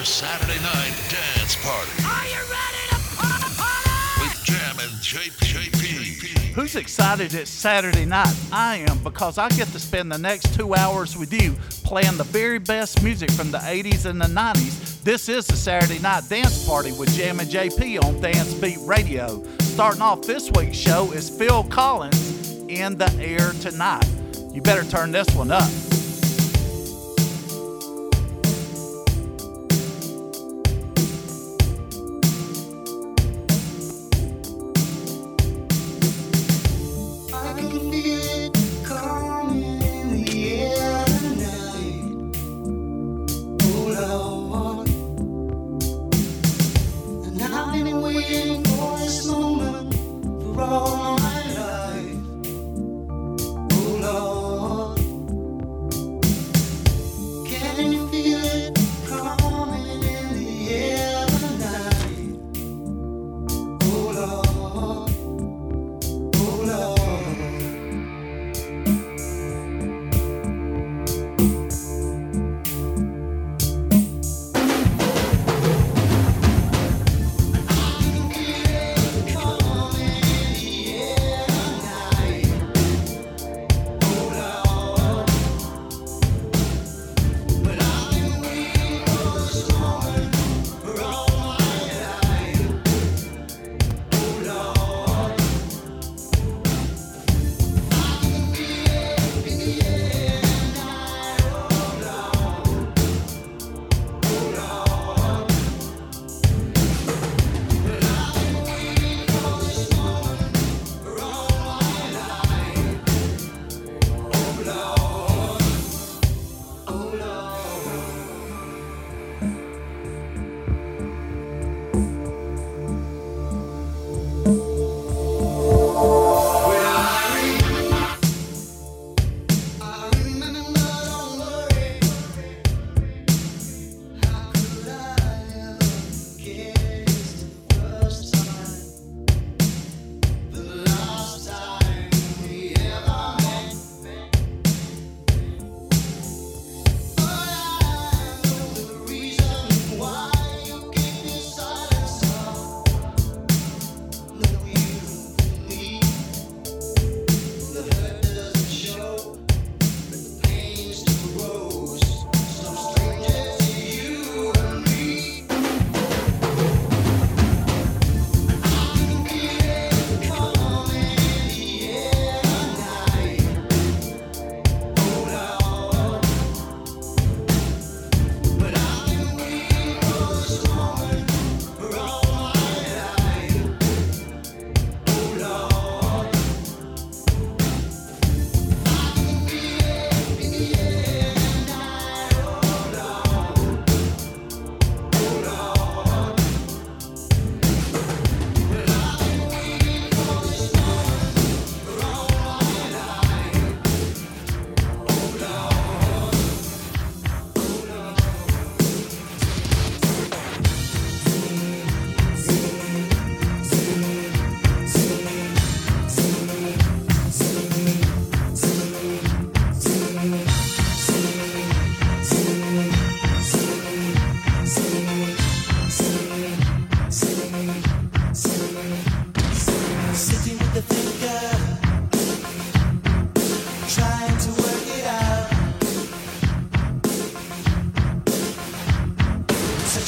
the Saturday Night Dance Party. Are you ready to party? With Jammin JP. Who's excited it's Saturday night? I am because I get to spend the next two hours with you playing the very best music from the 80s and the 90s. This is the Saturday Night Dance Party with Jammin JP on Dance Beat Radio. Starting off this week's show is Phil Collins in the air tonight. You better turn this one up.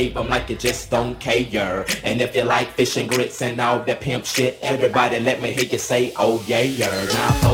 wave them like you just don't care. And if you like fish and grits and all that pimp shit, everybody let me hear you say, oh yeah, yeah. Now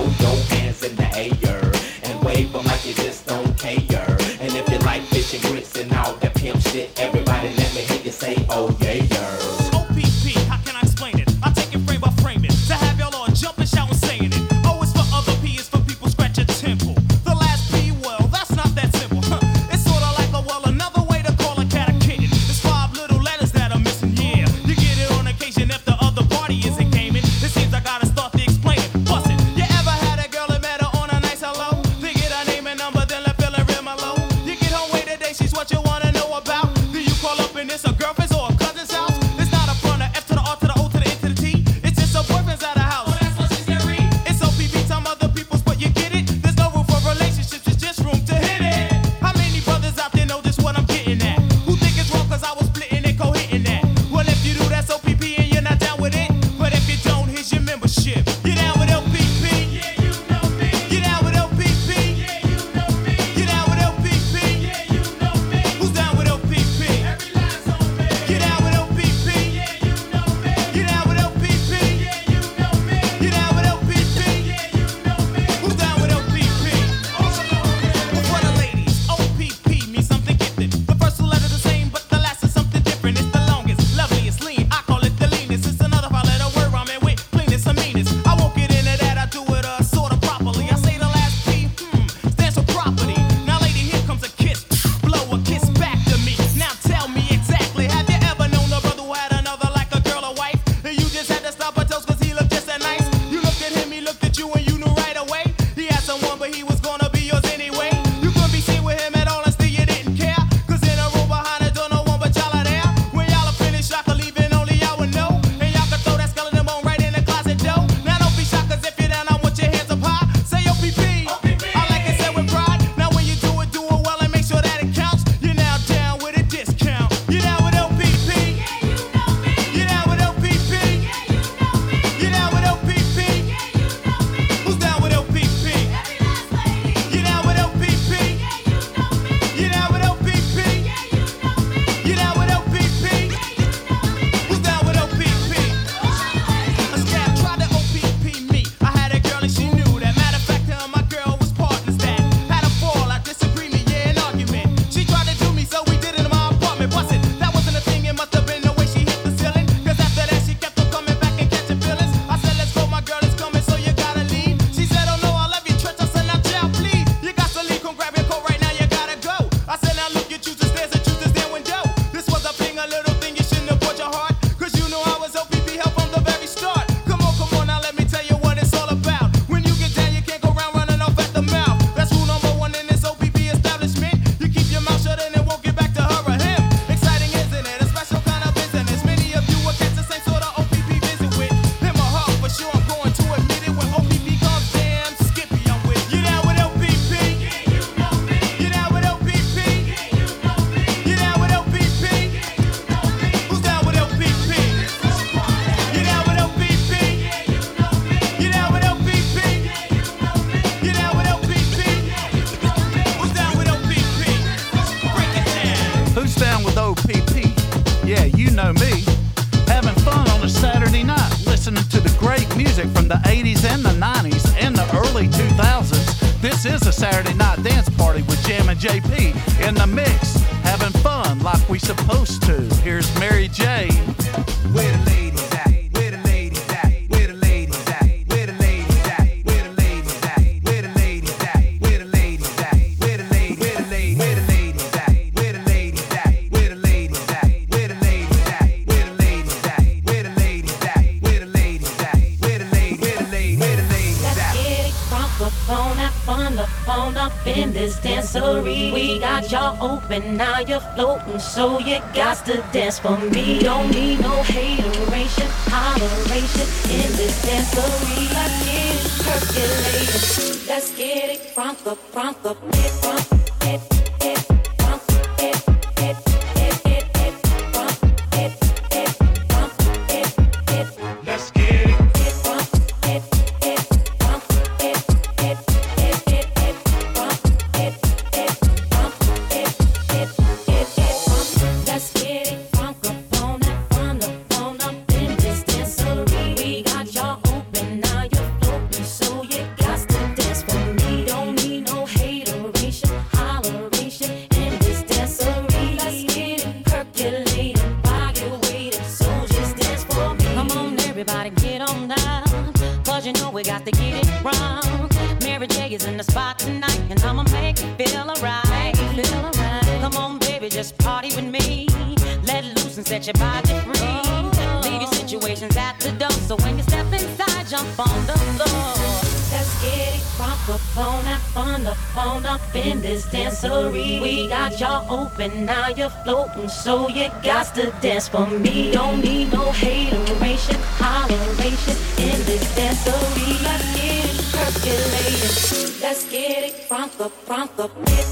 open, now you're floating, so you got to dance for me. Don't need no hateration, holleration in this dancery. Let's get it percolating. Let's get it from the, from the, So you got to dance for me. Don't need no hateration, holleration in this dancery. I get it percolating. Let's get it from the, from the.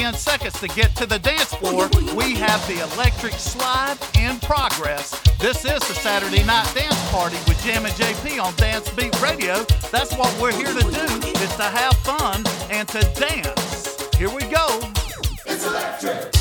10 seconds to get to the dance floor, we have the electric slide in progress. This is the Saturday Night Dance Party with Jammin JP on Dance Beat Radio. That's what we're here to do, is to have fun and to dance. Here we go. It's electric.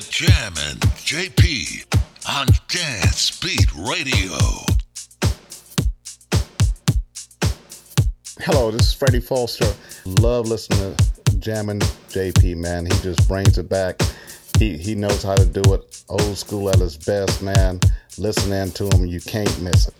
with Jammin' JP on Dance Beat Radio. Hello, this is Freddie Foster. Love listening to Jammin' JP, man. He just brings it back. He, he knows how to do it. Old school at his best, man. Listen in to him. You can't miss it.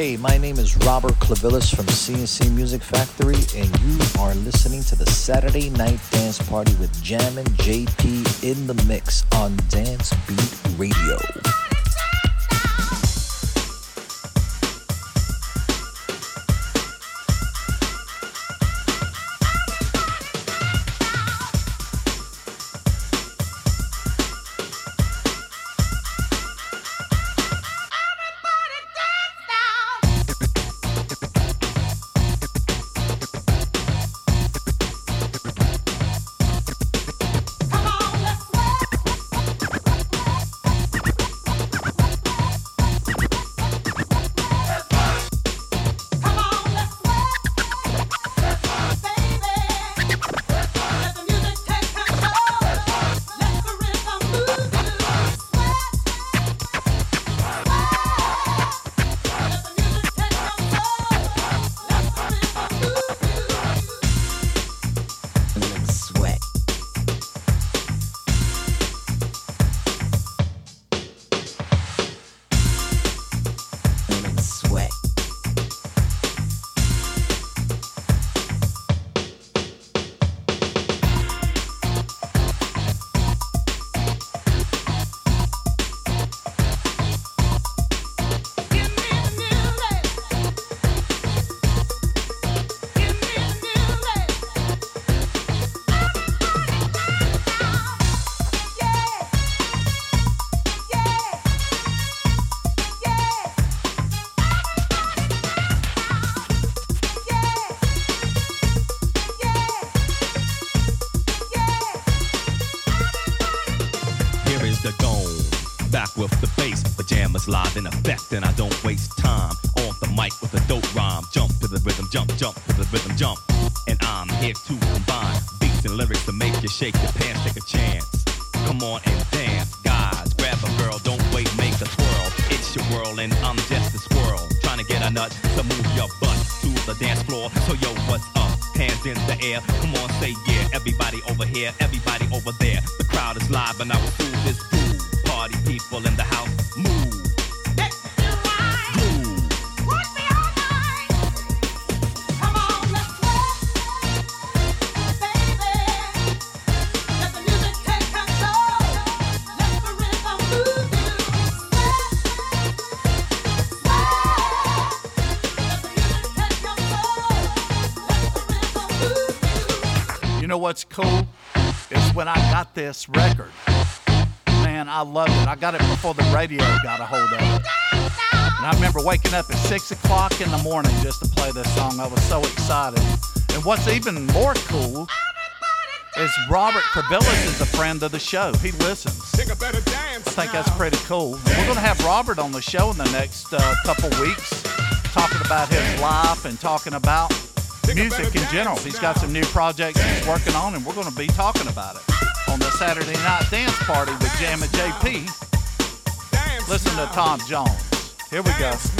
Hey, my name is Robert Clivillés from C+C Music Factory, and you are listening to the Saturday Night Dance Party with Jammin' JP in the mix on Dance Beat Radio. This record. Man, I loved it. I got it before the radio got a hold of it. And I remember waking up at 6 o'clock in the morning just to play this song. I was so excited. And what's even more cool is Robert Clivillés is a friend of the show. He listens. I think that's pretty cool. And we're going to have Robert on the show in the next uh, couple weeks, talking about his life and talking about music in general. He's got some new projects he's working on, and we're going to be talking about it Saturday Night Dance Party with Jam JP. Listen to Tom Jones. Here we go.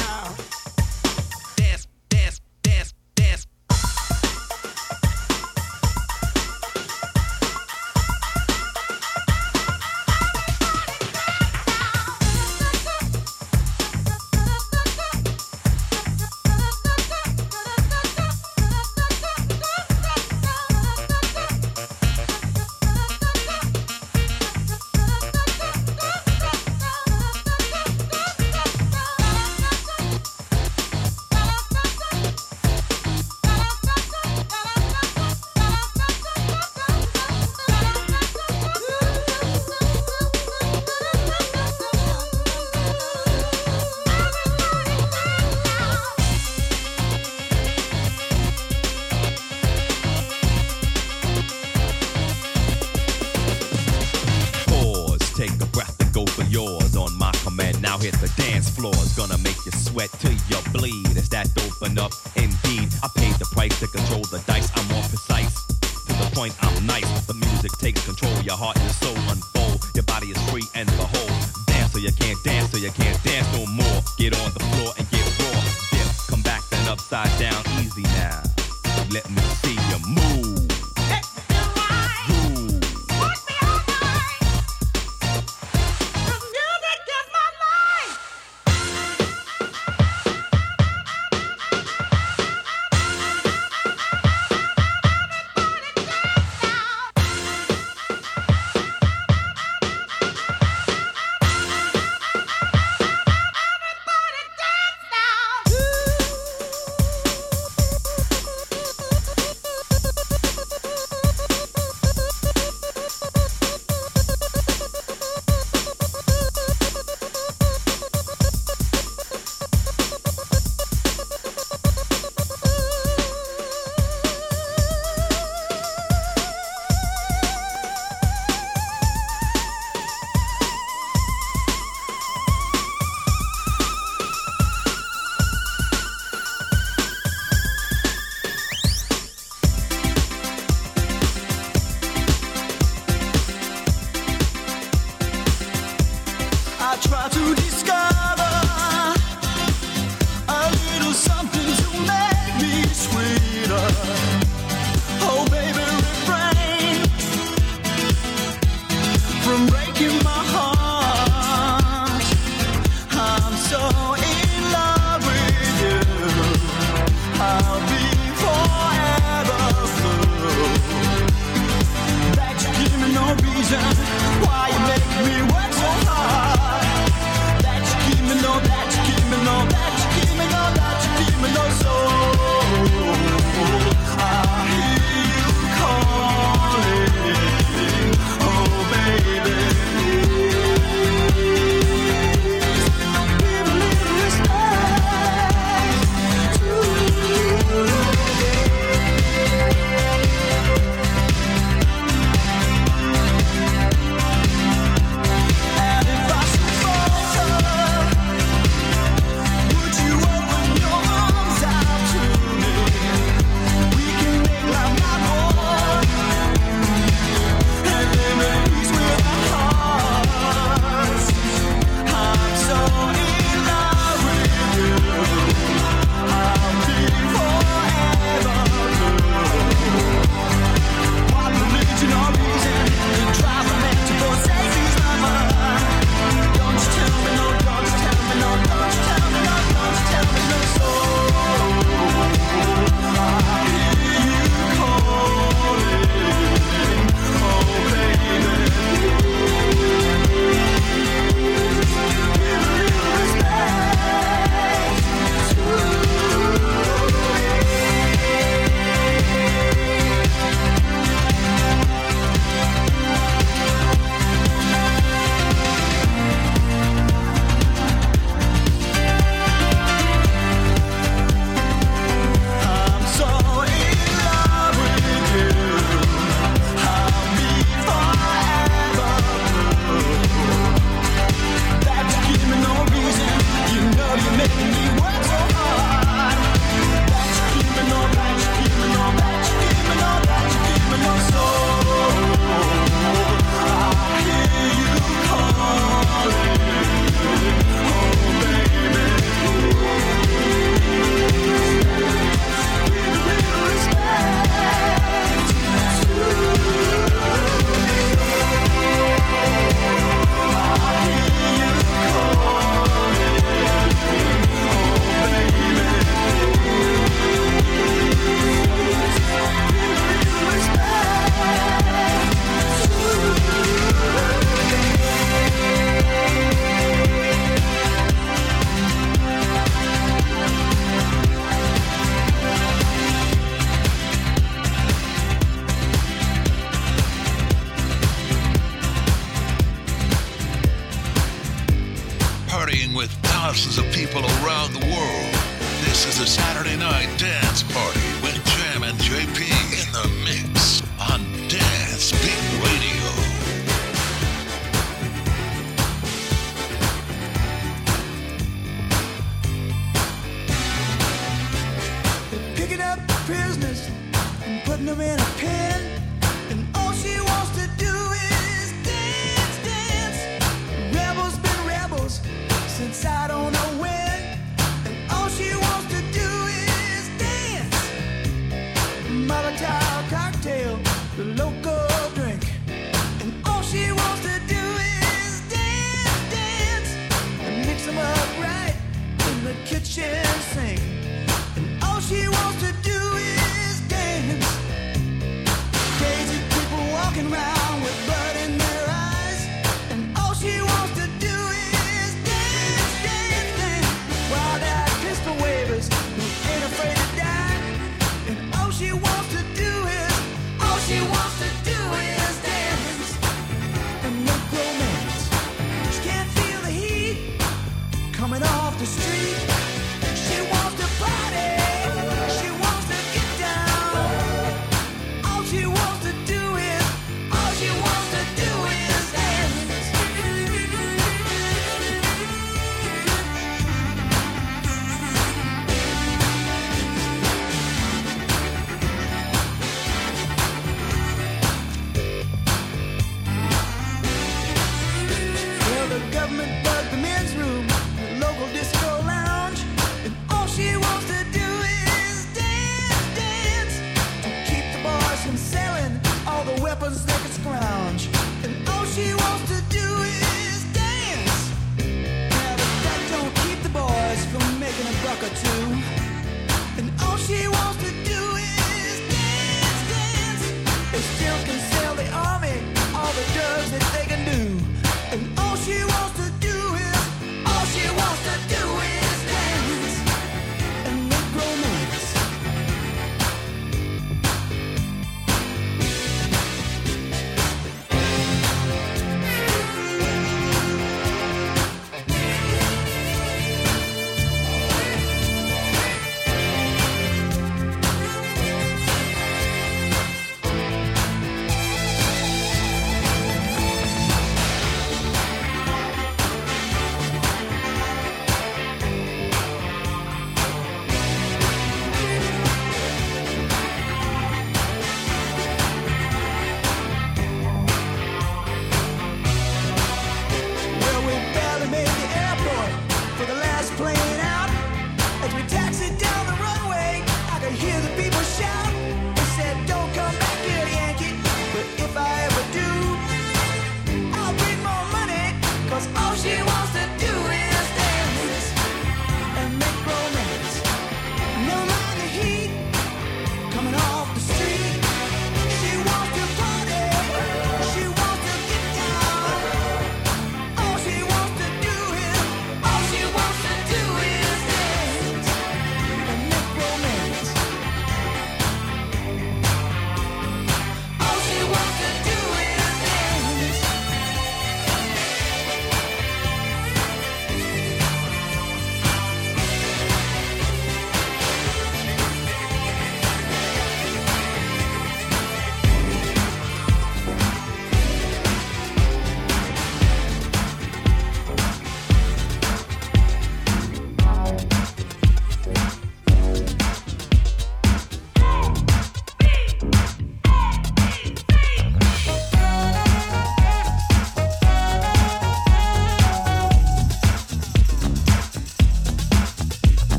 Indeed, I paid the price to control the dice. I'm more precise. To the point, I'm nice. The music takes control. Your heart and your soul unfold. Your body is free and behold. Dance so you can't dance, so you can't dance no more. Get on the floor and get raw. Dip, come back then upside down, easy now. Let me see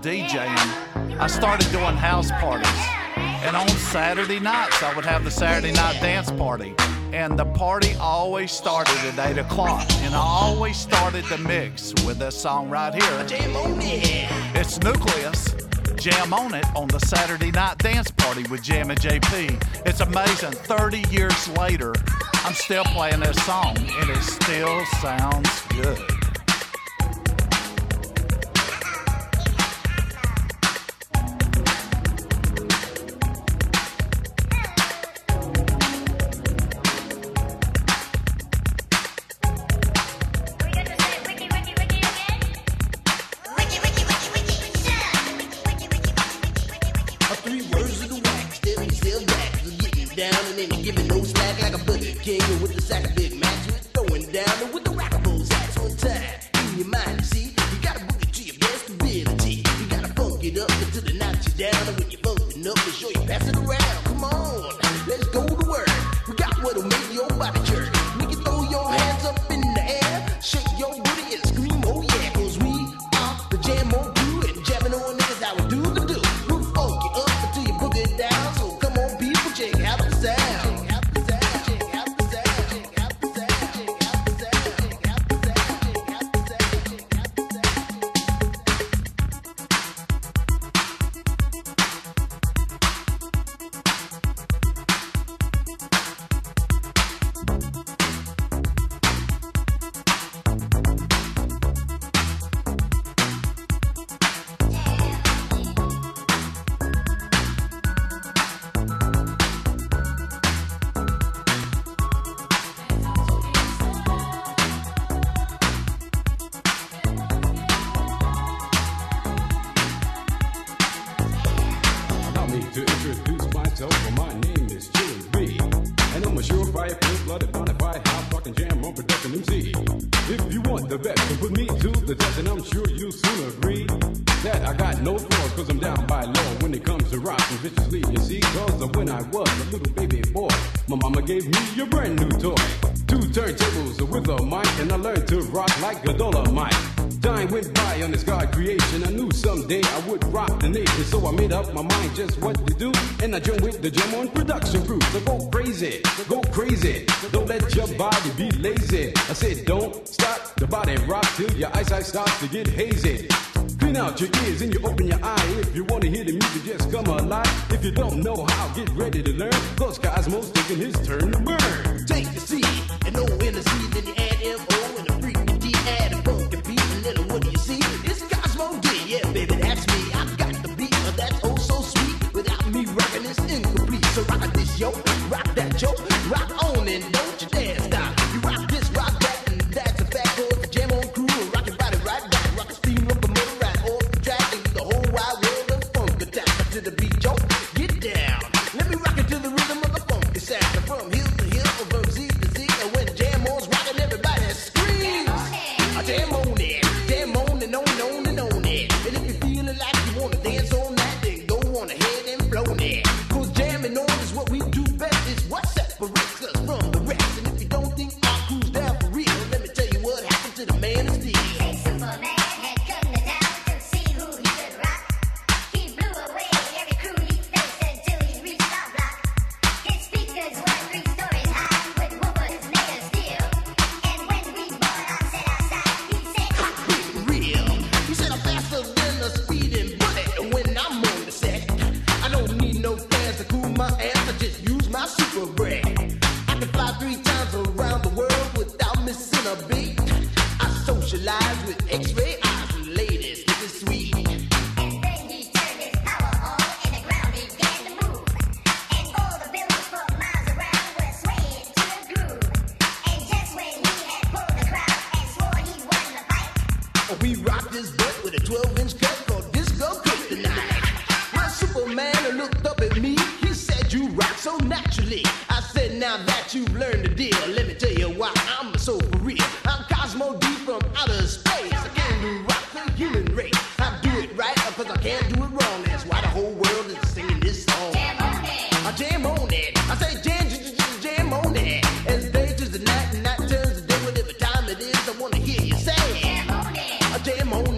DJing, I started doing house parties. And on Saturday nights, I would have the Saturday night dance party. And the party always started at 8 o'clock. And I always started the mix with this song right here. Jam on it. It's Newcleus. Jam on it on the Saturday night dance party with Jammin' JP. It's amazing. 30 years later, I'm still playing this song, and it still sounds good. I made up my mind just what to do. And I joined with the Jam On production crew. So go crazy, go crazy. Don't let your body be lazy. I said, don't stop the body rock till your eyesight starts to get hazy. Damn. on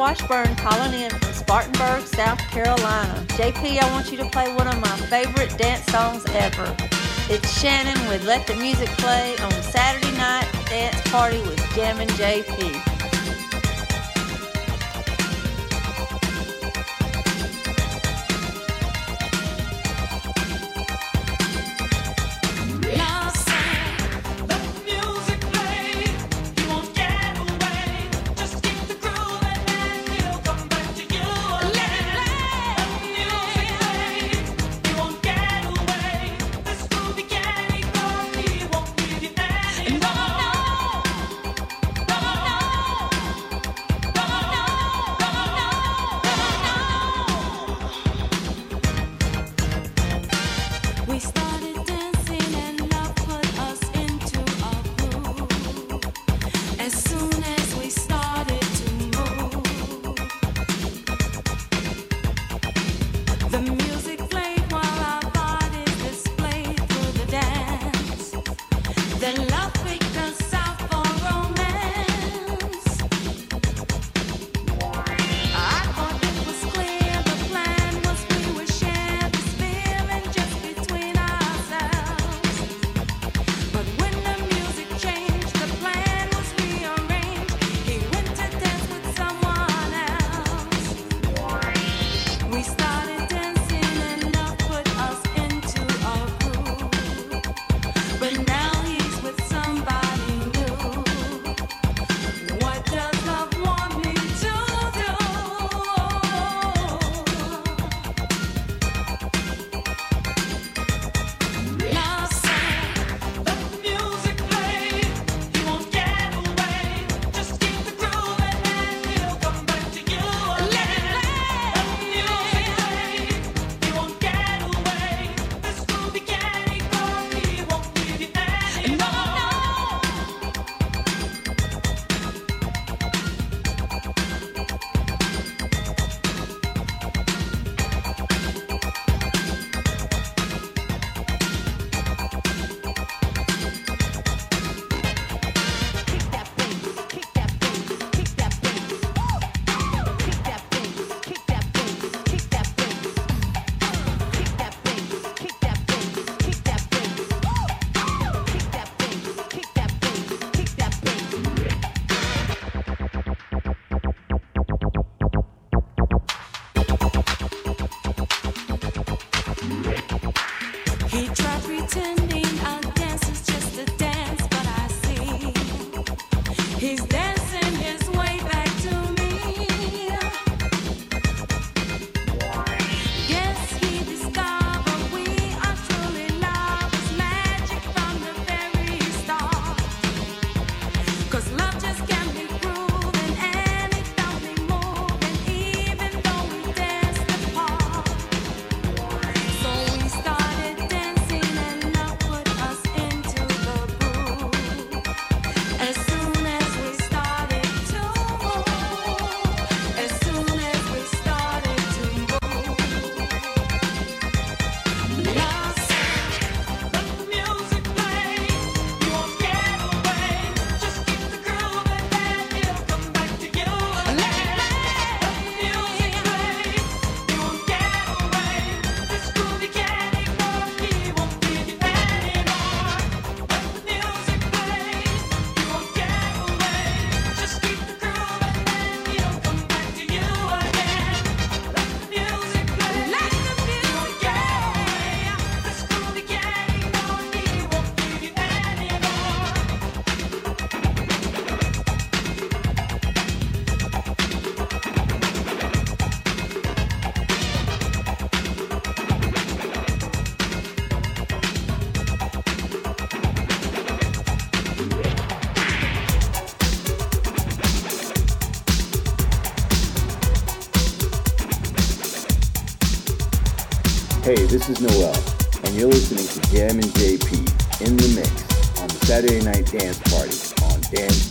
Washburn calling in from Spartanburg, South Carolina. JP, I want you to play one of my favorite dance songs ever. It's Shannon with Let the Music Play on Saturday Night Dance Party with Jammin' JP. this is Noel, and you're listening to Jammin' JP in the mix on the Saturday Night Dance Party on Dance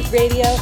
Radio.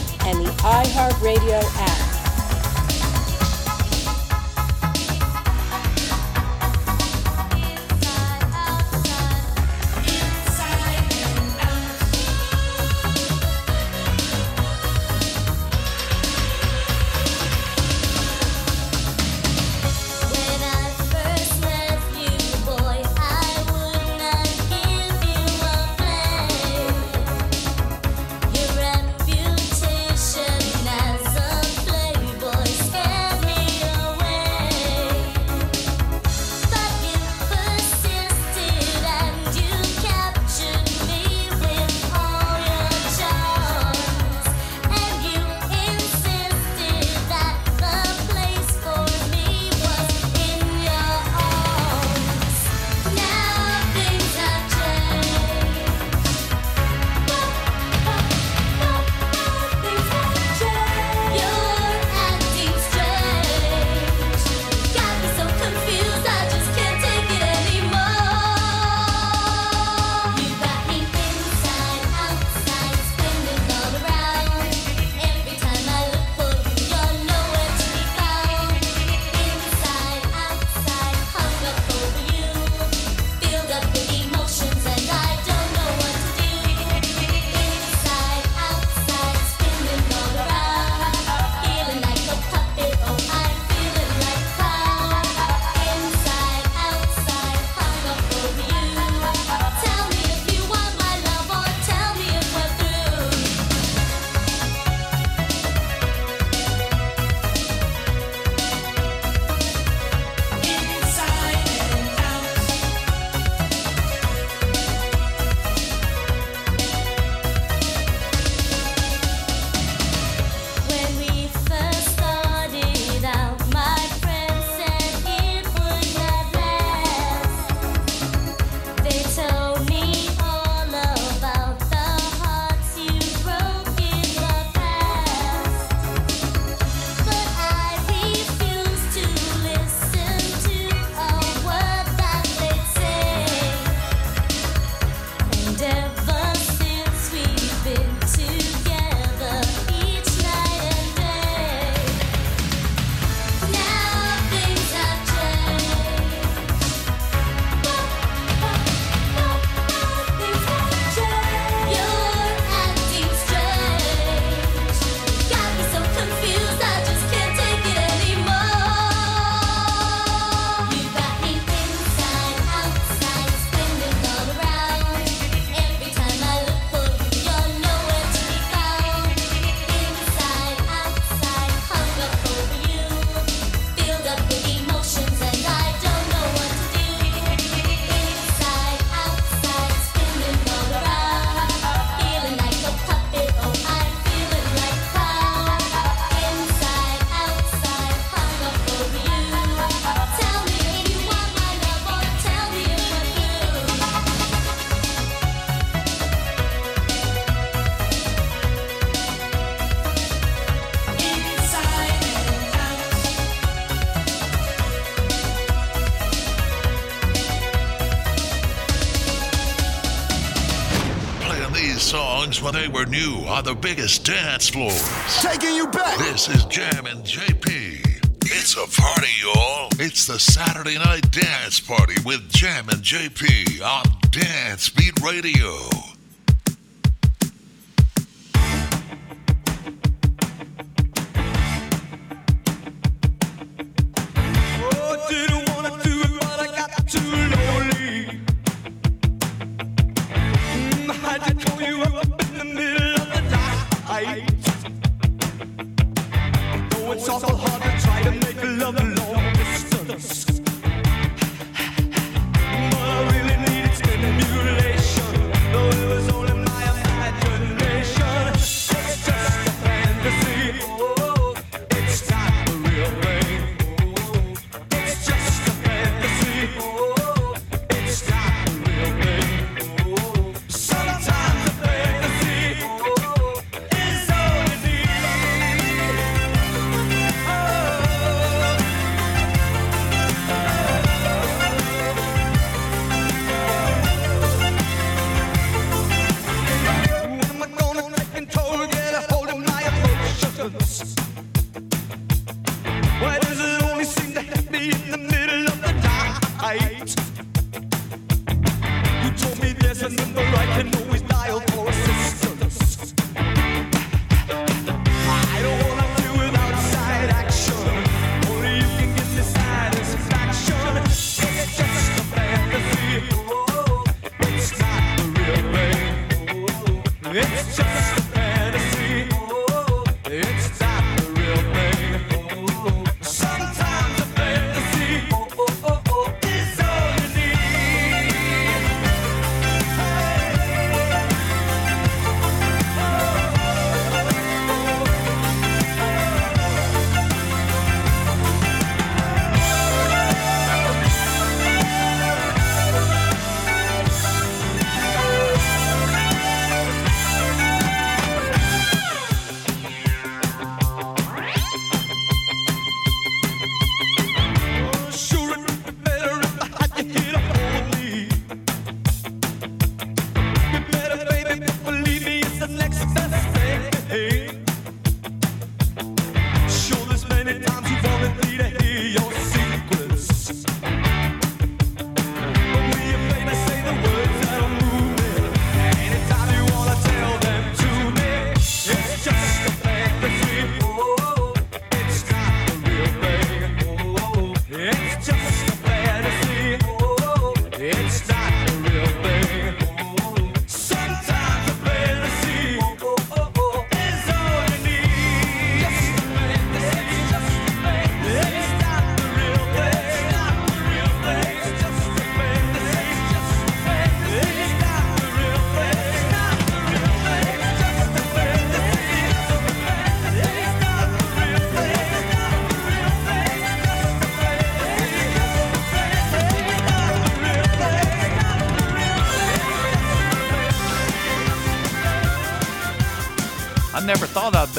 they were new on the biggest dance floors. Taking you back. This is Jammin' JP. It's a party, y'all. It's the Saturday Night Dance Party with Jammin' JP on Dance Beat Radio.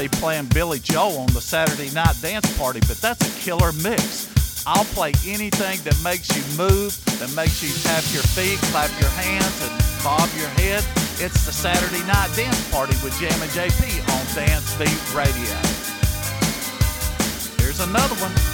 be playing Billy Joel on the Saturday night dance party, but that's a killer mix. I'll play anything that makes you move, that makes you tap your feet, clap your hands, and bob your head. It's the Saturday night dance party with Jammin' JP on Dance Beat Radio. Here's another one.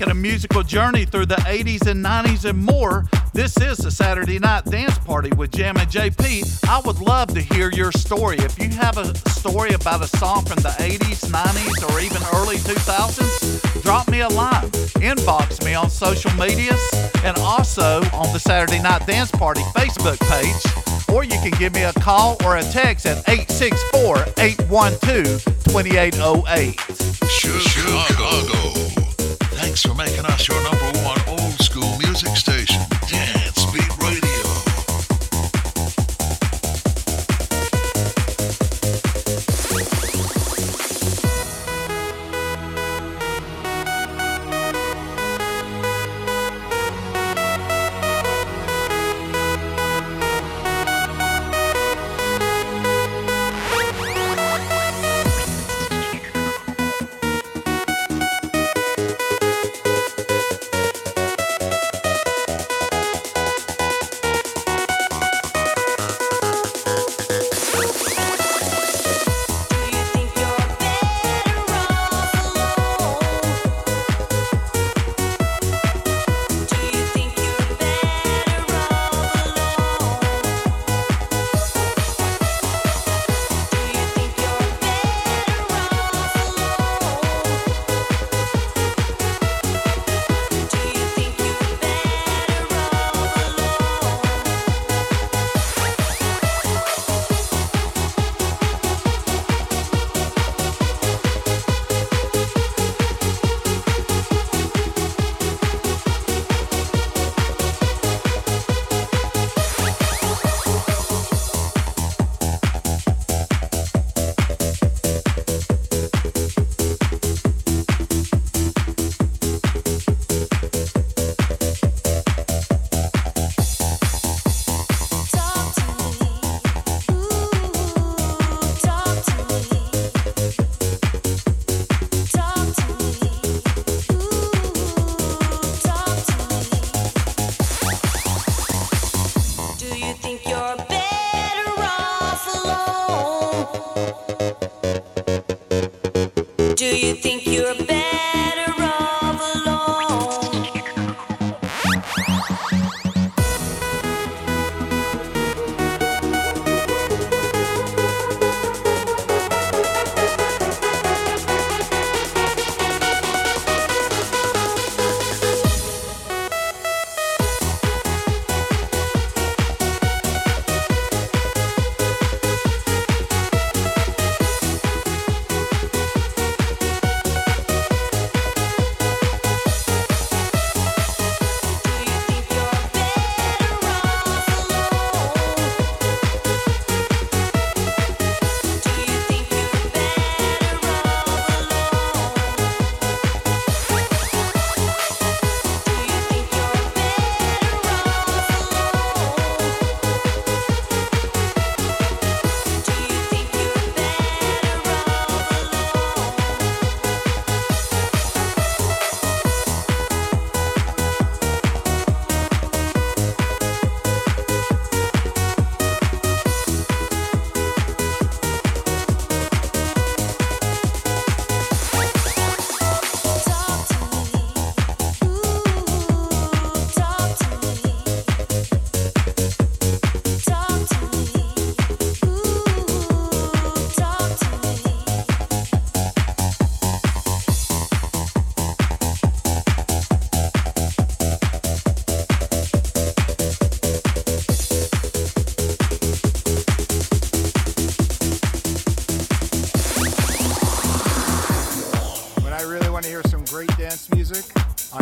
Taking a musical journey through the 80s and 90s and more. This is the Saturday Night Dance Party with Jammin' JP. I would love to hear your story. If you have a story about a song from the 80s, 90s, or even early 2000s, drop me a line. Inbox me on social medias and also on the Saturday Night Dance Party Facebook page. Or you can give me a call or a text at 864 812 2808. Chicago. Thanks for making us your number one old school music station,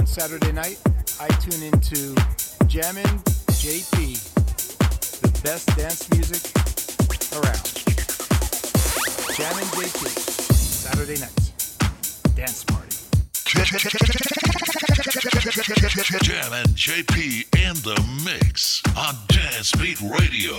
Saturday night, I tune into Jammin' JP, the best dance music around. Jammin' JP, Saturday nights, dance party. Jammin' JP in the mix on Dance Beat Radio.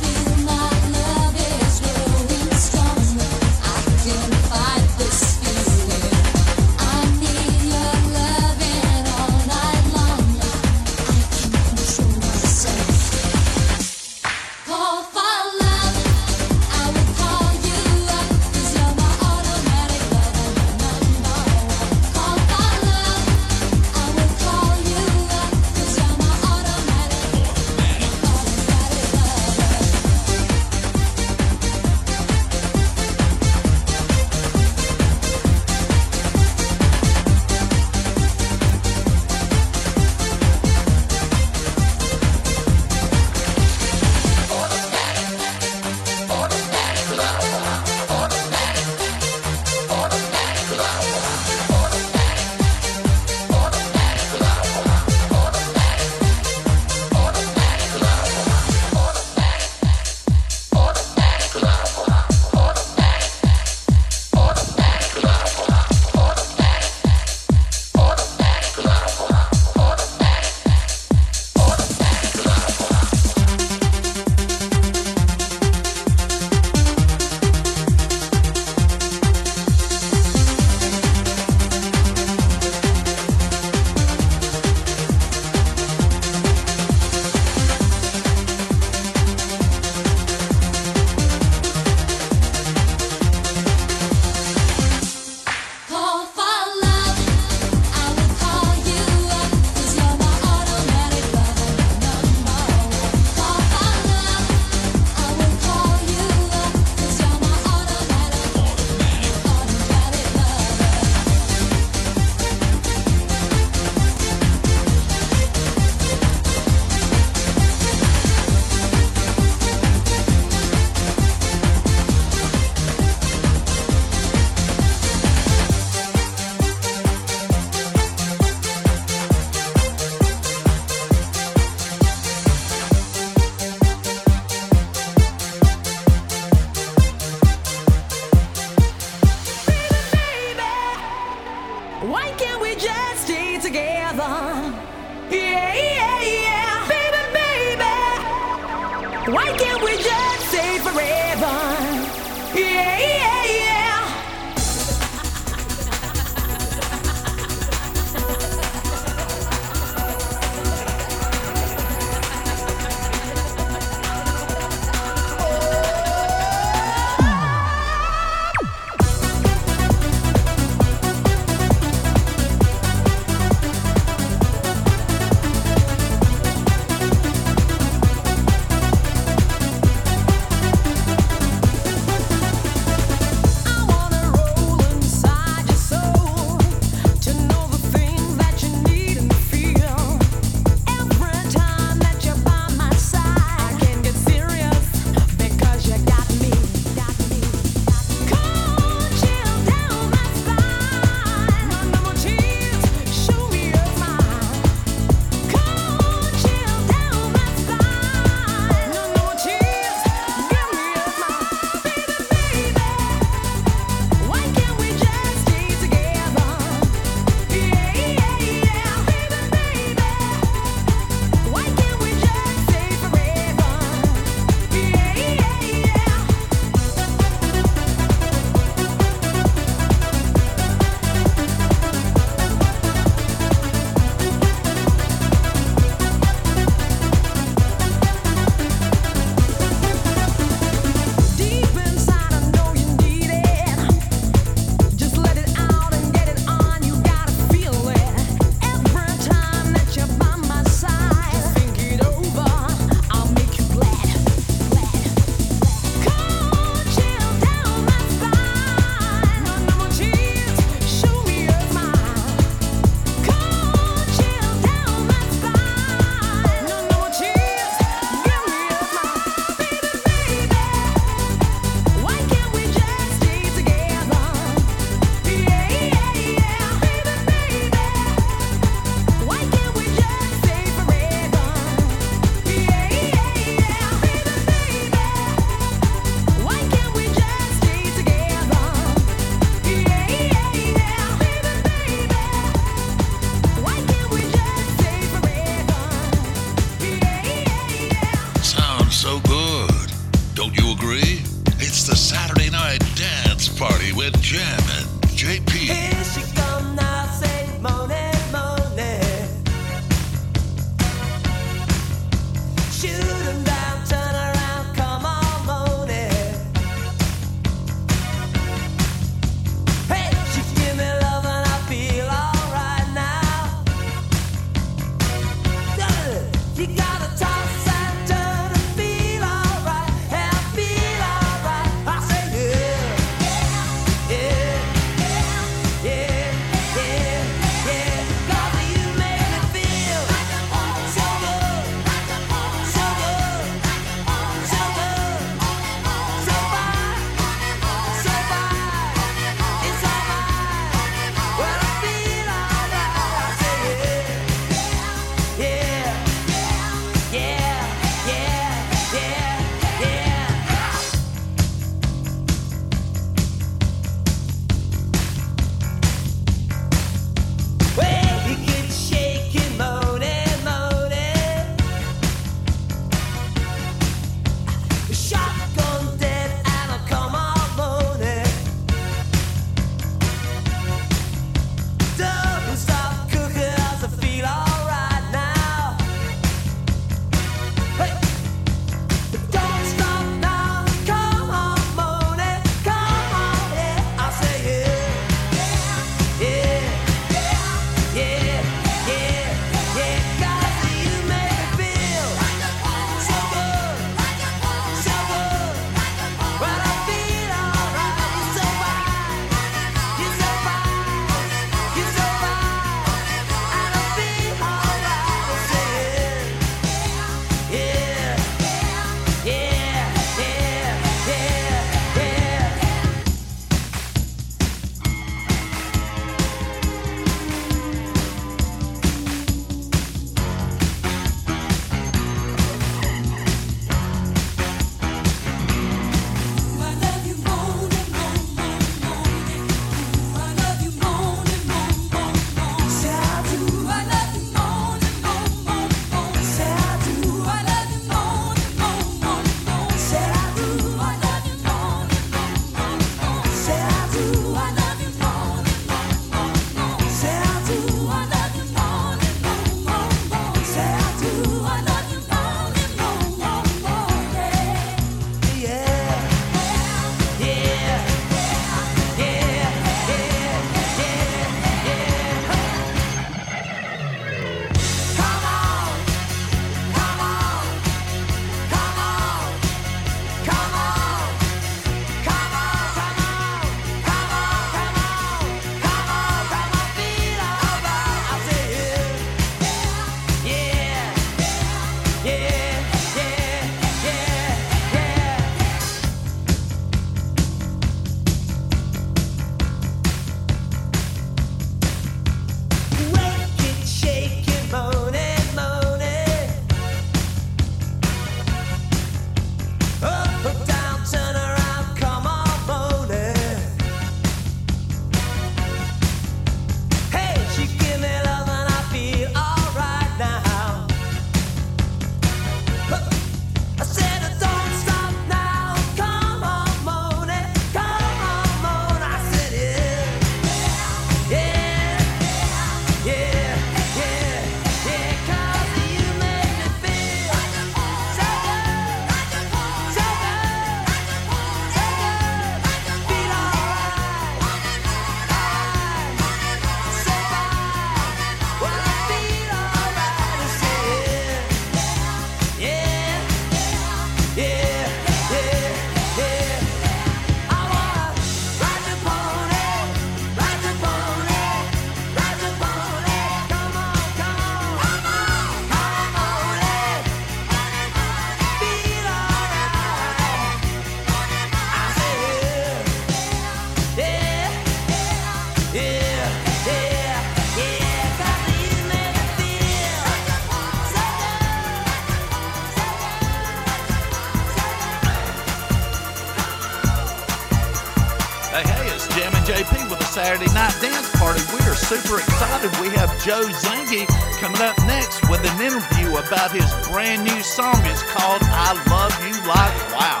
super excited. We have Joe Zangie coming up next with an interview about his brand new song. It's called I Love You Like Wow.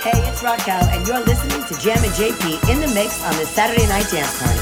Hey, it's Raquel, and you're listening to Jammin' JP in the mix on the Saturday Night Dance Party.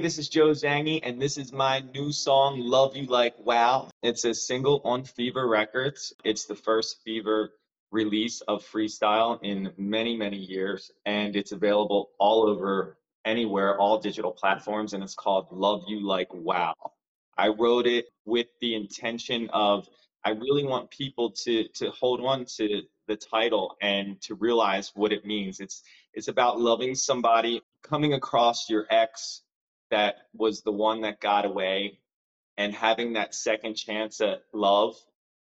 this is Joe Zangie, and this is my new song, Love You Like Wow. It's a single on Fever Records. It's the first Fever release of freestyle in many, many years, and it's available all over anywhere, all digital platforms, and it's called Love You Like Wow. I wrote it with the intention of I really want people to to hold on to the title and to realize what it means. It's it's about loving somebody, coming across your ex that was the one that got away and having that second chance at love.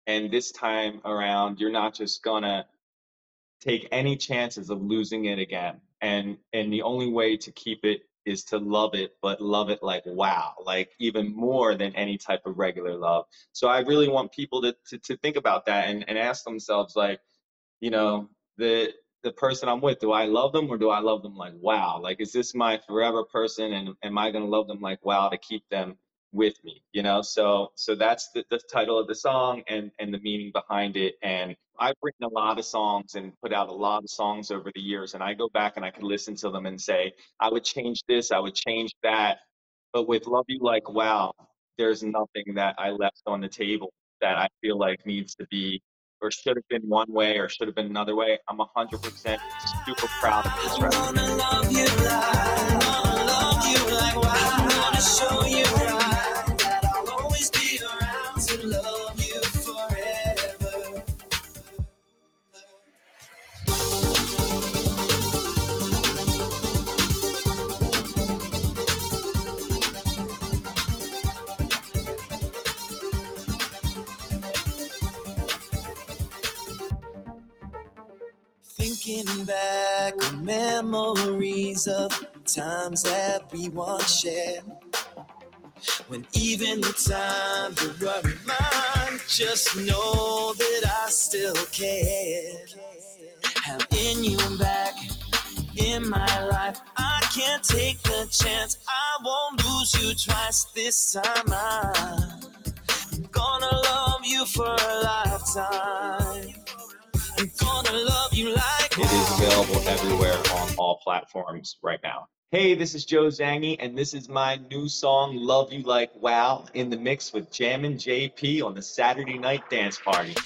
And this time around, you're not just gonna take any chances of losing it again. And and the only way to keep it is to love it, but love it like wow, like even more than any type of regular love. So I really want people to to, to think about that and, and ask themselves like, you know, the the person I'm with? Do I love them or do I love them like wow? Like is this my forever person and am I gonna love them like wow to keep them with me? You know, so so that's the, the title of the song and and the meaning behind it. And I've written a lot of songs and put out a lot of songs over the years, and I go back and I could listen to them and say I would change this, I would change that. But with Love You Like Wow, there's nothing that I left on the table that I feel like needs to be or should have been one way or should have been another way i'm 100% super proud of this record Thinking back on memories of times that we once shared. When even the times that were mine, just know that I still care. Having you back in my life, I can't take the chance. I won't lose you twice this time. I'm gonna love you for a lifetime. It is available everywhere on all platforms right now. Hey, this is Joe Zangie, and this is my new song, Love You Like Wow, in the mix with Jammin' JP on the Saturday Night Dance Party.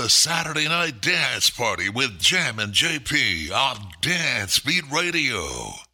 The Saturday Night Dance Party with Jammin' JP on Dance Beat Radio.